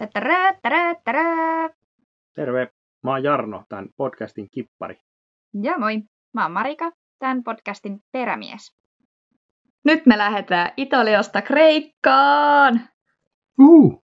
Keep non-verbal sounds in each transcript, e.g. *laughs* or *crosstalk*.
Tätärä, tärä, tärä. Terve, mä oon Jarno, tämän podcastin kippari. Ja moi, mä oon Marika, tämän podcastin perämies. Nyt me lähdetään Italiasta Kreikkaan! Uh!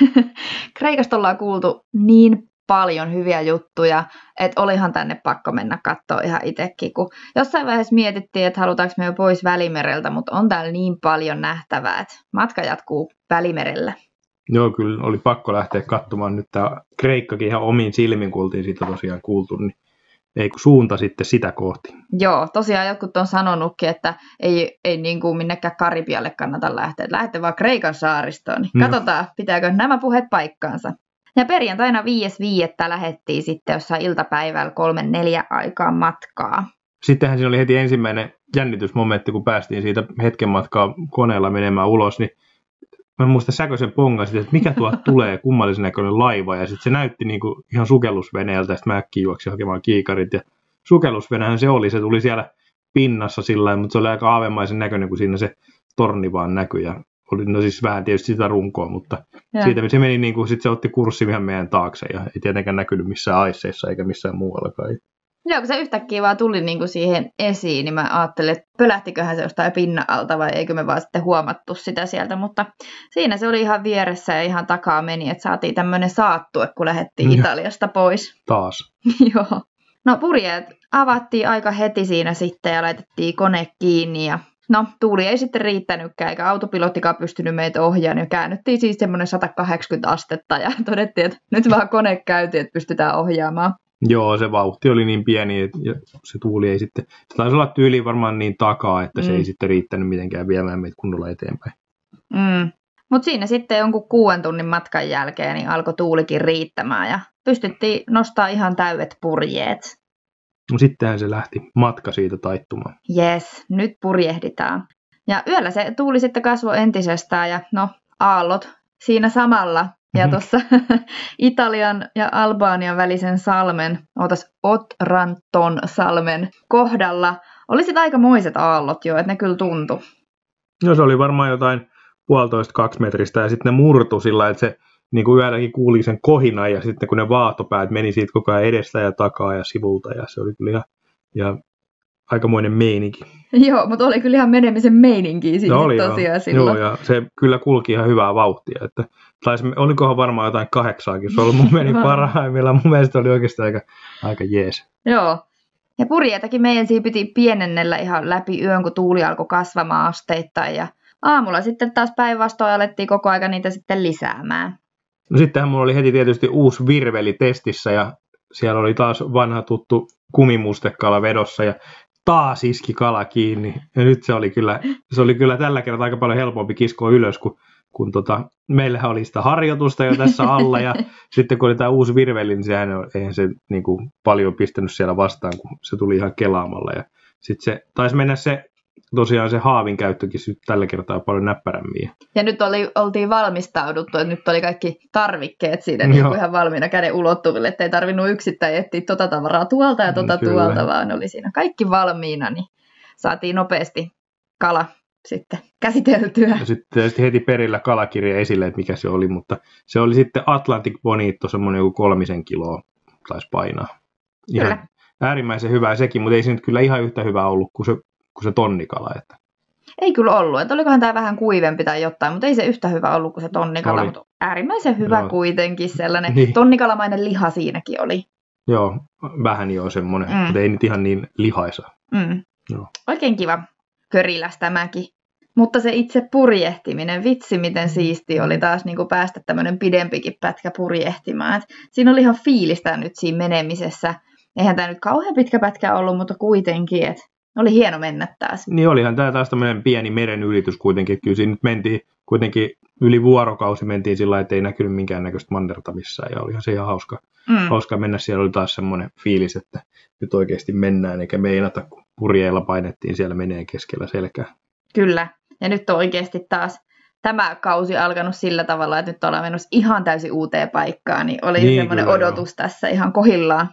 *laughs* Kreikasta ollaan kuultu niin paljon hyviä juttuja, että olihan tänne pakko mennä katsoa ihan itsekin, kun jossain vaiheessa mietittiin, että halutaanko me jo pois Välimereltä, mutta on täällä niin paljon nähtävää, että matka jatkuu Välimerelle. Joo, kyllä oli pakko lähteä katsomaan nyt tämä Kreikkakin ihan omiin silmin, kun oltiin siitä tosiaan kuultu, niin ei kun suunta sitten sitä kohti. Joo, tosiaan jotkut on sanonutkin, että ei, ei niin kuin minnekään Karibialle kannata lähteä. Lähdette vaan Kreikan saaristoon. Niin No. katsotaan, pitääkö nämä puheet paikkaansa. Ja perjantaina 5.5. lähettiin sitten jossain iltapäivällä kolmen neljä aikaa matkaa. Sittenhän siinä oli heti ensimmäinen jännitysmomentti, kun päästiin siitä hetken matkaa koneella menemään ulos, niin mä muista säköisen pongasin, että mikä tuolta *laughs* tulee, kummallisen näköinen laiva, ja sitten se näytti niin kuin ihan sukellusveneeltä, ja sitten mä äkkiä juoksin hakemaan kiikarit, ja sukellusvenehän se oli, se tuli siellä pinnassa sillä mutta se oli aika aavemaisen näköinen, kun siinä se torni vaan näkyi, ja oli no siis vähän tietysti sitä runkoa, mutta Ja. siitä se meni niin kuin, sit se otti kurssi ihan meidän taakse, ja ei tietenkään näkynyt missään aisseissa eikä missään muuallakaan. Joo, kun se yhtäkkiä vaan tuli niin kuin siihen esiin, niin mä ajattelin, että pölähtiköhän se jostain pinnan alta vai eikö me vaan sitten huomattu sitä sieltä, mutta siinä se oli ihan vieressä ja ihan takaa meni, että saatiin tämmöinen saattue, kun lähdettiin Joo. Italiasta pois. *laughs* Taas. Joo. No purjeet avattiin aika heti siinä sitten ja laitettiin kone kiinni ja no tuuli ei sitten riittänytkään eikä autopilottikaan pystynyt meitä ohjaamaan ja käännyttiin siis semmoinen 180 astetta ja *laughs* todettiin, että nyt vaan kone käytiin, että pystytään ohjaamaan. Joo, se vauhti oli niin pieni, että se tuuli ei sitten, se taisi olla tyyli varmaan niin takaa, että se Mm. ei sitten riittänyt mitenkään viemään meitä kunnolla eteenpäin. Mm. Mutta siinä sitten jonkun kuuden tunnin matkan jälkeen niin alkoi tuulikin riittämään ja pystyttiin nostaa ihan täydet purjeet. No sittenhän se lähti matka siitä taittumaan. Jes, nyt purjehditaan. Ja yöllä se tuuli sitten kasvoi entisestään ja no aallot siinä samalla. Ja Mhm. tuossa *laughs* Italian ja Albanian välisen salmen, otas Otranton salmen kohdalla, oli sitten aikamoiset aallot jo, että ne kyllä tuntui. No se oli varmaan jotain puolitoista kaksi metristä ja sitten ne murtu sillä että se niin kuin yölläkin kuuli sen kohinan ja sitten kun ne vaahtopäät meni siitä koko ajan edestä ja takaa ja sivulta ja se oli kyllä ihan, ihan aikamoinen meininki. *laughs* Joo, mutta oli kyllä ihan menemisen meininkiä siinä No oli joo. tosiaan silloin. Joo, ja se kyllä kulki ihan hyvää vauhtia. Että, taisi, olikohan varmaan jotain kahdeksaakin, se oli mun *laughs* meni parhaimmillaan. Mun mielestä oli oikeasti aika, aika jees. Joo. Ja purjeitakin meidän siinä piti pienennellä ihan läpi yön, kun tuuli alkoi kasvamaan asteittain. Ja aamulla sitten taas päinvastoin alettiin koko aika niitä sitten lisäämään. No sittenhän mulla oli heti tietysti uusi virveli testissä ja siellä oli taas vanha tuttu kumimustekala vedossa ja taas iski kala kiinni. Ja nyt se oli kyllä, se oli kyllä tällä kertaa aika paljon helpompi kiskoa ylös, kun, kun tota, meillähän oli sitä harjoitusta jo tässä alla ja *laughs* sitten kun oli tämä uusi virveli, niin sehän eihän se niin kuin, paljon pistänyt siellä vastaan, kun se tuli ihan kelaamalla. Ja sitten se taisi mennä se, tosiaan se haavin käyttökin tällä kertaa paljon näppärämmin. Ja nyt oli, oltiin valmistauduttu, että nyt oli kaikki tarvikkeet siinä niin kuin ihan valmiina käden ulottuville, ettei tarvinnut yksittäin etsiä tota tavaraa tuolta ja tota kyllä. tuolta, vaan oli siinä kaikki valmiina, niin saatiin nopeasti kala sitten käsiteltyä. Ja sitten tietysti heti perillä kalakirja esille, että mikä se oli, mutta se oli sitten Atlantic Bonito, semmoinen joku kolmisen kiloa taisi painaa. Ihan Kyllä. äärimmäisen hyvää sekin, mutta ei se nyt kyllä ihan yhtä hyvä ollut kuin se, kuin se tonnikala. Että. Ei kyllä ollut, että olikohan tämä vähän kuivempi tai jotain, mutta ei se yhtä hyvä ollut kuin se tonnikala, Oli. mutta äärimmäisen hyvä Joo. kuitenkin sellainen. Niin. Tonnikalamainen liha siinäkin oli. Joo, vähän jo semmoinen, Mm. mm. mutta ei nyt ihan niin lihaisa. Mm. Joo. Oikein kiva köriläs tämäkin. Mutta se itse purjehtiminen, vitsi miten siisti oli taas niin kuin päästä tämmöinen pidempikin pätkä purjehtimaan. Et siinä oli ihan fiilistä nyt siinä menemisessä. Eihän tämä nyt kauhean pitkä pätkä ollut, mutta kuitenkin, että oli hieno mennä taas. Niin olihan tämä taas tämmöinen pieni meren ylitys kuitenkin. Kyllä siinä nyt mentiin kuitenkin yli vuorokausi mentiin sillä että ei näkynyt minkäännäköistä mannerta missään. Ja olihan se ihan hauska, Mm. hauska mennä. Siellä oli taas semmoinen fiilis, että nyt oikeasti mennään eikä meinata, kun purjeilla painettiin siellä menee keskellä selkää. Kyllä. Ja nyt on oikeasti taas tämä kausi alkanut sillä tavalla, että nyt ollaan menossa ihan täysin uuteen paikkaan, niin oli Niin, semmoinen kyllä, odotus tässä ihan kohillaan.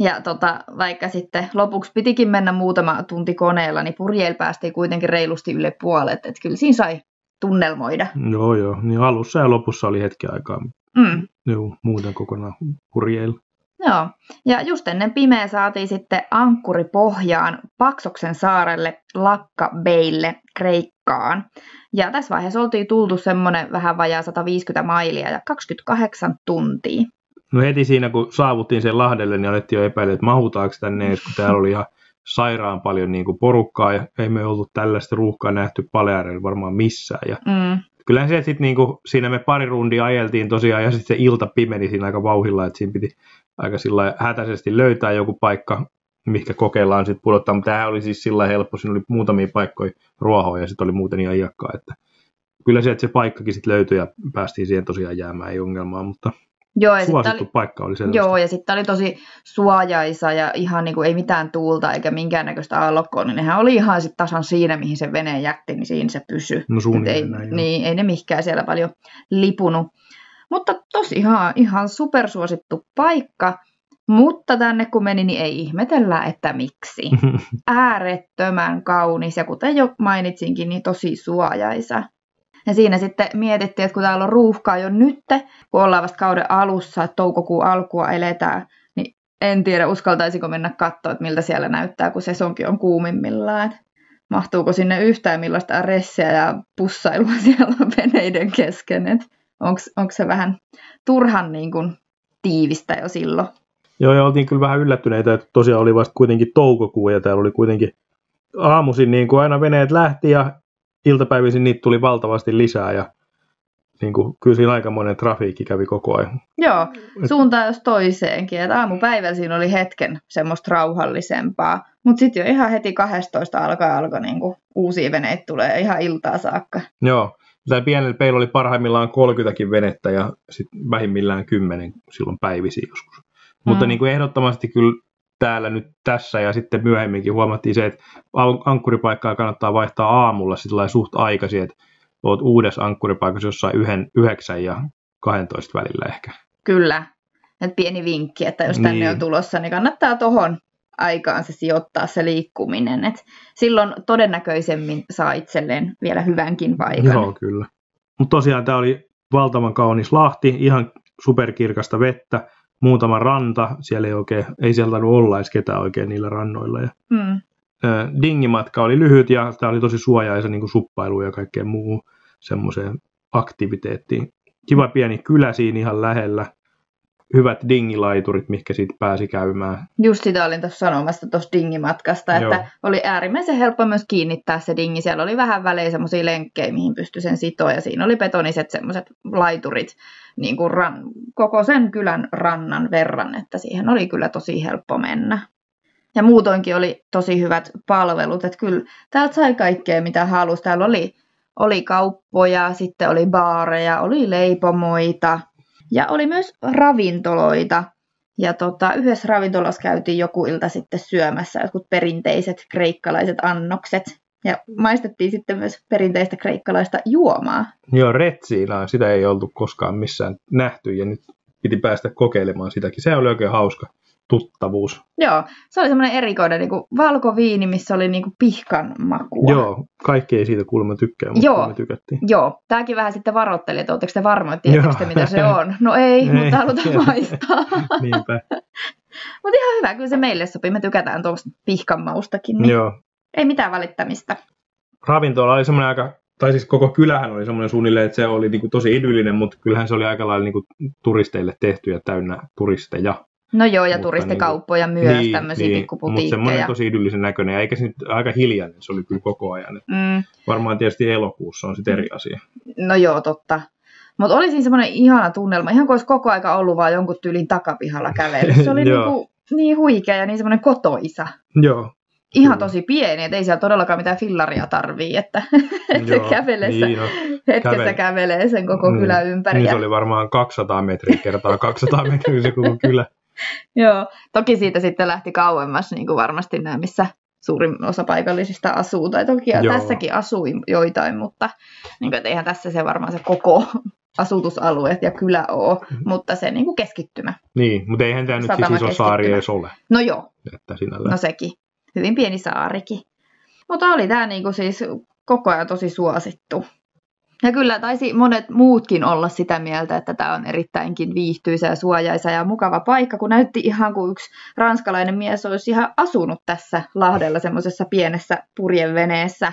Ja tota, vaikka sitten lopuksi pitikin mennä muutama tunti koneella, niin purjeilla päästiin kuitenkin reilusti yli puolet. Että kyllä siinä sai tunnelmoida. Joo, joo. Niin alussa ja lopussa oli hetki aikaa. Mm. Joo, muuten kokonaan purjeilla. Joo, ja just ennen pimeä saatiin sitten ankkuri pohjaan Paksoksen saarelle Lakka Beille Kreikkaan. Ja tässä vaiheessa oltiin tultu semmoinen vähän vajaa 150 mailia ja 28 tuntia. No heti siinä, kun saavuttiin sen Lahdelle, niin alettiin jo epäillä, että mahutaanko tänne edes, kun täällä oli ihan sairaan paljon niin kuin porukkaa ja ei me ollut tällaista ruuhkaa nähty Paleareilla varmaan missään. Ja Mm. kyllähän se sitten niin kuin, siinä me pari rundia ajeltiin tosiaan ja sitten se ilta pimeni siinä aika vauhilla, että siinä piti aika sillä hätäisesti löytää joku paikka, mikä kokeillaan sitten pudottaa, mutta tämä oli siis sillä helppo, siinä oli muutamia paikkoja ruohoa ja sitten oli muuten ihan iakkaa, että kyllä se, että se paikkakin sitten löytyi ja päästiin siihen tosiaan jäämään, ei ongelmaa, mutta Joo, ja sitten suosittu oli, paikka oli selvästi. joo, ja sitten oli tosi suojaisa ja ihan niin kuin ei mitään tuulta eikä minkäännäköistä aallokkoa, niin nehän oli ihan sit tasan siinä, mihin se vene jätti, niin siinä se pysyi. No ei, näin, niin, ei ne mihinkään siellä paljon lipunut. Mutta tosi ihan, ihan supersuosittu paikka. Mutta tänne kun meni, niin ei ihmetellä, että miksi. *laughs* Äärettömän kaunis ja kuten jo mainitsinkin, niin tosi suojaisa. Ja siinä sitten mietittiin, että kun täällä on ruuhkaa jo nytte, kun ollaan vasta kauden alussa, että toukokuun alkua eletään, niin en tiedä uskaltaisiko mennä katsoa, että miltä siellä näyttää, kun sesonkin on kuumimmillaan. Mahtuuko sinne yhtään millaista ressiä ja pussailua *laughs* siellä veneiden kesken. Onko se vähän turhan niin kuin, tiivistä jo silloin? Joo, ja oltiin kyllä vähän yllättyneitä, että tosiaan oli vasta kuitenkin toukokuu ja täällä oli kuitenkin aamuisin niin kuin aina veneet lähti ja iltapäivisin niitä tuli valtavasti lisää ja niin kuin, kyllä siinä aikamoinen trafiikki kävi koko ajan. Joo, suuntaan jos toiseenkin. Että aamupäivällä siinä oli hetken semmoista rauhallisempaa. Mutta sitten jo ihan heti 12 alkaa alkoi niinku uusia veneitä tulee ihan iltaa saakka. Joo, tämä pienellä peillä oli parhaimmillaan 30 venettä ja sitten vähimmillään 10 silloin päivisiin joskus. Mm. Mutta niin kuin ehdottomasti kyllä täällä nyt tässä ja sitten myöhemminkin huomattiin se, että an- ankkuripaikkaa kannattaa vaihtaa aamulla sillä suht aikaisin, että oot uudessa ankkuripaikassa jossain yhden, 9 ja 12 välillä ehkä. Kyllä. Et pieni vinkki, että jos tänne Niin. on tulossa, niin kannattaa tohon aikaan se sijoittaa se liikkuminen. Et silloin todennäköisemmin saa itselleen vielä hyvänkin paikan. Joo, kyllä. Mutta tosiaan tämä oli valtavan kaunis lahti, ihan superkirkasta vettä, muutama ranta, siellä ei oikein, ei siellä tainnut olla edes ketään oikein niillä rannoilla. Ja, Mm. ö, dingimatka oli lyhyt ja tämä oli tosi suojaisa niin kuin suppailu ja kaikkeen muuhun semmoiseen aktiviteettiin. Kiva pieni kylä siinä ihan lähellä, hyvät dingilaiturit, mihinkä siitä pääsi käymään. Just sitä olin tuossa sanomassa tuossa dingimatkasta, että Joo. oli äärimmäisen helppo myös kiinnittää se dingi. Siellä oli vähän välein semmoisia lenkkejä, mihin pystyi sen sitoa, ja siinä oli betoniset semmoiset laiturit niin kuin ran, koko sen kylän rannan verran, että siihen oli kyllä tosi helppo mennä. Ja muutoinkin oli tosi hyvät palvelut, että kyllä täältä sai kaikkea mitä halusi. Täällä oli, oli kauppoja, sitten oli baareja, oli leipomoita ja oli myös ravintoloita. Ja tota, yhdessä ravintolassa käytiin joku ilta sitten syömässä jotkut perinteiset kreikkalaiset annokset. Ja maistettiin sitten myös perinteistä kreikkalaista juomaa. Joo, retsiinaa, sitä ei oltu koskaan missään nähty ja nyt piti päästä kokeilemaan sitäkin. Se oli oikein hauska tuttavuus. Joo, se oli semmoinen erikoinen niin kuin valkoviini, missä oli niin kuin pihkan makua. Joo, kaikki ei siitä kuulemma tykkää, mutta Joo. me tykättiin. Joo, tämäkin vähän sitten varoitteli, että oletteko te varmoja, että mitä se on. No ei, *laughs* Ei, mutta halutaan *laughs* maistaa. *laughs* Niinpä. mutta ihan hyvä, kyllä se meille sopii. Me tykätään tuosta pihkan maustakin, niin Joo. ei mitään välittämistä. Ravintola oli semmoinen aika, tai siis koko kylähän oli semmoinen suunnilleen, että se oli niinku tosi idyllinen, mutta kyllähän se oli aika lailla niinku turisteille tehty ja täynnä turisteja. No joo, ja Mutta turistikauppoja myös, tämmöisiä mutta pikkuputiikkeja. semmoinen tosi idyllisen näköinen, ja eikä se nyt aika hiljainen, se oli kyllä koko ajan. Et Mm, varmaan tietysti elokuussa on sitten eri asia. no joo, totta. Mutta oli siinä semmoinen ihana tunnelma, ihan kuin olisi koko aika ollut vaan jonkun tyylin takapihalla kävely. Se oli *laughs* niinku, niin huikea ja niin semmoinen kotoisa. Joo. Ihan Kyllä. tosi pieni, että ei siellä todellakaan mitään fillaria tarvii, että, *laughs* että se joo, kävelessä, Niin, no, hetkessä kävel- kävelee sen koko Niin. kylän ympäri. niin se oli varmaan 200 metriä kertaa 200 metriä se koko kylä. *laughs* *laughs* Joo, toki siitä sitten lähti kauemmas, niin kuin varmasti nämä, missä suurin osa paikallisista asuu. Tai toki Joo. tässäkin asui joitain, mutta niin kuin, eihän tässä se varmaan se koko *laughs* asutusalue ja kylä ole, Mm-hmm. mutta se niin kuin keskittymä. Niin, mutta eihän tämä nyt siis iso saari edes ole. No joo, Että sinällään. no sekin. Hyvin pieni saarikin. Mutta oli tämä niin kuin siis koko ajan tosi suosittu. Ja kyllä taisi monet muutkin olla sitä mieltä, että tämä on erittäinkin viihtyisä ja suojaisa ja mukava paikka, kun näytti ihan kuin yksi ranskalainen mies olisi ihan asunut tässä Lahdella semmoisessa pienessä purjeveneessä.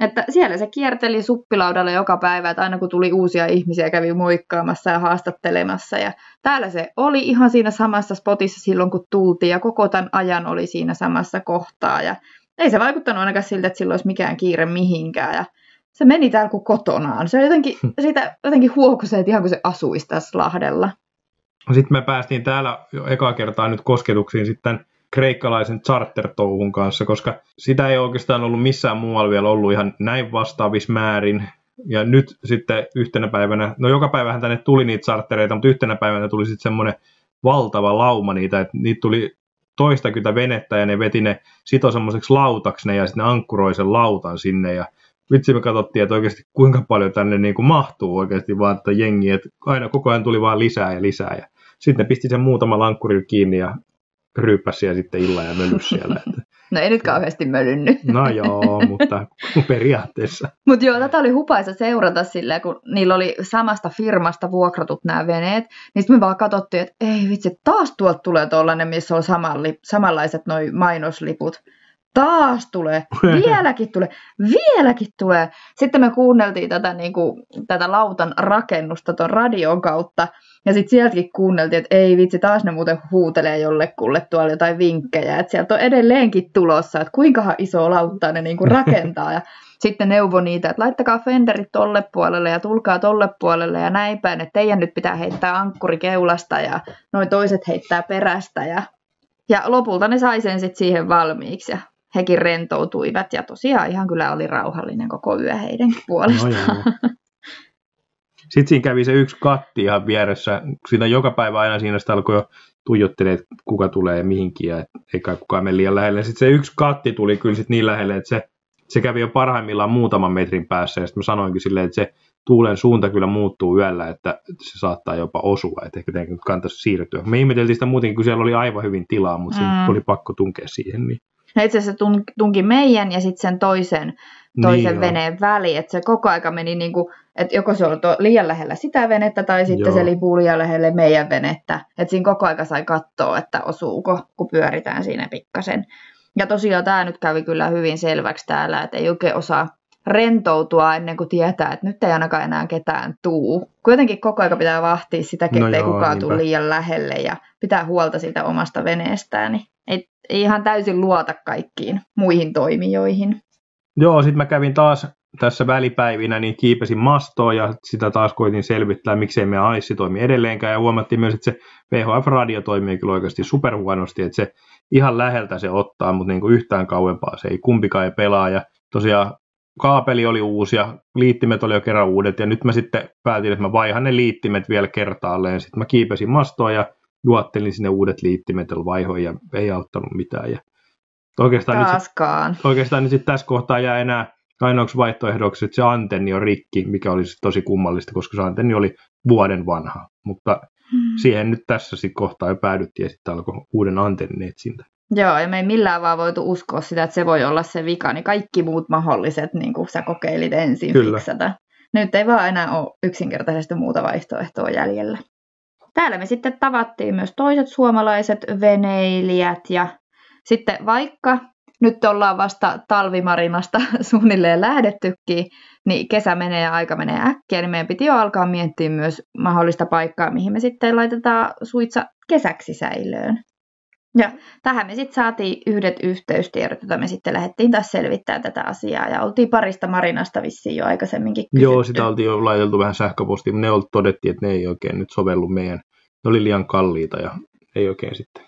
Että siellä se kierteli suppilaudalla joka päivä, että aina kun tuli uusia ihmisiä, kävi moikkaamassa ja haastattelemassa. Ja täällä se oli ihan siinä samassa spotissa silloin, kun tultiin, ja koko tämän ajan oli siinä samassa kohtaa. Ja ei se vaikuttanut ainakaan siltä, että sillä olisi mikään kiire mihinkään. Ja se meni täällä kuin kotonaan. Se jotenkin, siitä jotenkin huokui että ihan kuin se asuisi tässä Lahdella. Sitten me päästiin täällä jo ekaa kertaa nyt kosketuksiin sitten kreikkalaisen charter-touhun kanssa, koska sitä ei oikeastaan ollut missään muualla vielä ollut ihan näin vastaavissa määrin. Ja nyt sitten yhtenä päivänä, no joka päivähän tänne tuli niitä chartereita, mutta yhtenä päivänä tuli sitten semmoinen valtava lauma niitä, että niitä tuli toistakymmentä venettä ja ne veti ne sito semmoiseksi lautaksi ne ja sitten ne ankkuroi sen lautan sinne ja vitsi me katsottiin, että oikeasti kuinka paljon tänne niin kuin mahtuu oikeasti vaan että jengi, että aina koko ajan tuli vaan lisää ja lisää ja sitten ne pisti sen muutama lankkuri kiinni ja ryyppäsi ja sitten illan ja mölys siellä. Että... *laughs* No ei nyt kauheasti mölynnyt. *laughs* No joo, mutta periaatteessa. *laughs* Mutta joo, tätä oli hupaisa seurata sillä, kun niillä oli samasta firmasta vuokratut nämä veneet, niin sitten me vaan katsottiin, että ei vitsi, taas tuolta tulee tuollainen, missä on samanli, samanlaiset noi mainosliput taas tulee, *laughs* vieläkin tulee, vieläkin tulee. Sitten me kuunneltiin tätä, niin kuin, tätä lautan rakennusta tuon radion kautta, ja sitten sieltäkin kuunneltiin, että ei vitsi, taas ne muuten huutelee jollekulle tuolla jotain vinkkejä, että sieltä on edelleenkin tulossa, että kuinkahan iso lautta ne niin kuin *laughs* rakentaa, ja sitten neuvo niitä, että laittakaa fenderit tolle puolelle ja tulkaa tolle puolelle ja näin päin, että teidän nyt pitää heittää ankkuri keulasta ja noin toiset heittää perästä. Ja ja lopulta ne sai sen sitten siihen valmiiksi ja hekin rentoutuivat ja tosiaan ihan kyllä oli rauhallinen koko yö heidän puolestaan. No *laughs* Sitten siinä kävi se yksi katti ihan vieressä. Siinä joka päivä aina siinä sitä alkoi jo tuijottelee, että kuka tulee ja mihinkin ja eikä kukaan mene liian lähelle. Sitten se yksi katti tuli kyllä sit niin lähelle, että se, se kävi jo parhaimmillaan muutaman metrin päässä ja sitten mä sanoinkin silleen, että se tuulen suunta kyllä muuttuu yöllä, että se saattaa jopa osua, että ehkä teidän kannattaisi siirtyä. Me ihmeteltiin sitä muutenkin, kun siellä oli aivan hyvin tilaa, mutta mm. oli pakko tunkea siihen. Niin. Ja itse asiassa tunki meidän ja sitten sen toisen, toisen niin veneen väliin, että se koko aika meni niin kuin, että joko se oli liian lähellä sitä venettä tai sitten Joo. se lipuu liian lähelle meidän venettä. Että siinä koko aika sai katsoa, että osuuko, kun pyöritään siinä pikkasen. Ja tosiaan tämä nyt kävi kyllä hyvin selväksi täällä, että ei oikein osaa rentoutua ennen kuin tietää, että nyt ei ainakaan enää ketään tuu. Kuitenkin koko aika pitää vahtia sitä, no ettei no kukaan tule liian lähelle ja pitää huolta siitä omasta veneestään. Niin ei, ei ihan täysin luota kaikkiin muihin toimijoihin. Joo, sitten mä kävin taas tässä välipäivinä, niin kiipesin mastoon ja sitä taas koitin selvittää, miksei meidän aissi toimi edelleenkään. Ja huomattiin myös, että se VHF-radio toimii kyllä oikeasti superhuonosti, että se ihan läheltä se ottaa, mutta niin kuin yhtään kauempaa se ei kumpikaan ei pelaa. Ja tosiaan kaapeli oli uusi ja liittimet oli jo kerran uudet ja nyt mä sitten päätin, että mä vaihan ne liittimet vielä kertaalleen. Sitten mä kiipesin mastoon ja juottelin sinne uudet liittimet vaihoin ja ei auttanut mitään. Ja oikeastaan Taaskaan. Nyt, oikeastaan nyt sitten tässä kohtaa jää enää ainoaksi vaihtoehdoksi, että se antenni on rikki, mikä olisi tosi kummallista, koska se antenni oli vuoden vanha. Mutta hmm. siihen nyt tässä sitten kohtaa jo päädyttiin ja sitten alkoi uuden antennin etsintä. Joo, ja me ei millään vaan voitu uskoa sitä, että se voi olla se vika, niin kaikki muut mahdolliset, niin kuin sä kokeilit ensin Kyllä. fiksata. Nyt ei vaan enää ole yksinkertaisesti muuta vaihtoehtoa jäljellä. Täällä me sitten tavattiin myös toiset suomalaiset veneilijät ja sitten vaikka nyt ollaan vasta talvimarinasta *laughs* suunnilleen lähdettykin, niin kesä menee ja aika menee äkkiä, niin meidän piti jo alkaa miettiä myös mahdollista paikkaa, mihin me sitten laitetaan suitsa kesäksi säilöön. Ja tähän me sitten saatiin yhdet yhteystiedot, joita me sitten lähdettiin taas selvittää tätä asiaa. Ja oltiin parista marinasta vissiin jo aikaisemminkin kysytty. Joo, sitä oltiin jo laiteltu vähän sähköpostiin, mutta ne todettiin, että ne ei oikein nyt sovellu meidän. Ne oli liian kalliita ja ei oikein sitten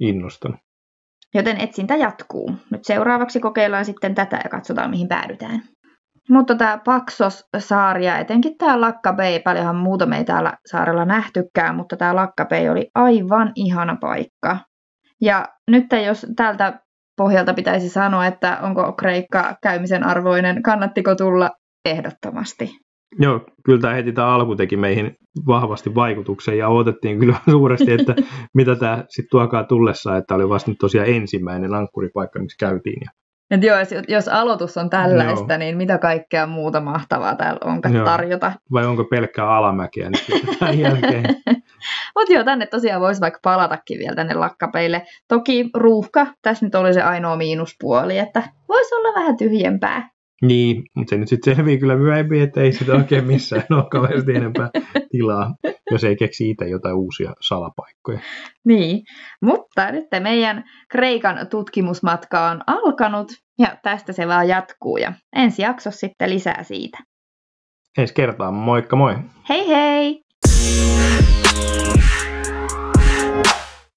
innostanut. Joten etsintä jatkuu. Nyt seuraavaksi kokeillaan sitten tätä ja katsotaan, mihin päädytään. Mutta tämä Paksos-saari ja etenkin tämä Lakkapei, paljonhan muuta me ei täällä saarella nähtykään, mutta tämä Lakkapei oli aivan ihana paikka. Ja nyt jos tältä pohjalta pitäisi sanoa, että onko Kreikka käymisen arvoinen, kannattiko tulla ehdottomasti? Joo, kyllä tämä heti tämä alku teki meihin vahvasti vaikutuksen ja odotettiin kyllä *laughs* suuresti, että *laughs* mitä tämä sitten tuokaa tullessa, että oli vasta nyt tosiaan ensimmäinen ankkuripaikka, missä käytiin. Ja Et joo, jos, aloitus on tällaista, joo. niin mitä kaikkea muuta mahtavaa täällä onkaan joo. tarjota. Vai onko pelkkää alamäkiä nyt tämän jälkeen? *laughs* Mutta joo, tänne tosiaan voisi vaikka palatakin vielä tänne lakkapeille. Toki ruuhka, tässä nyt oli se ainoa miinuspuoli, että voisi olla vähän tyhjempää. Niin, mutta se nyt sitten selvii kyllä myöhemmin, että ei sitä oikein missään ole kauheasti enempää tilaa, jos ei keksi itse jotain uusia salapaikkoja. Niin, mutta nyt meidän Kreikan tutkimusmatka on alkanut ja tästä se vaan jatkuu ja ensi jaksossa sitten lisää siitä. Ensi kertaa, moikka moi! Hei hei! Música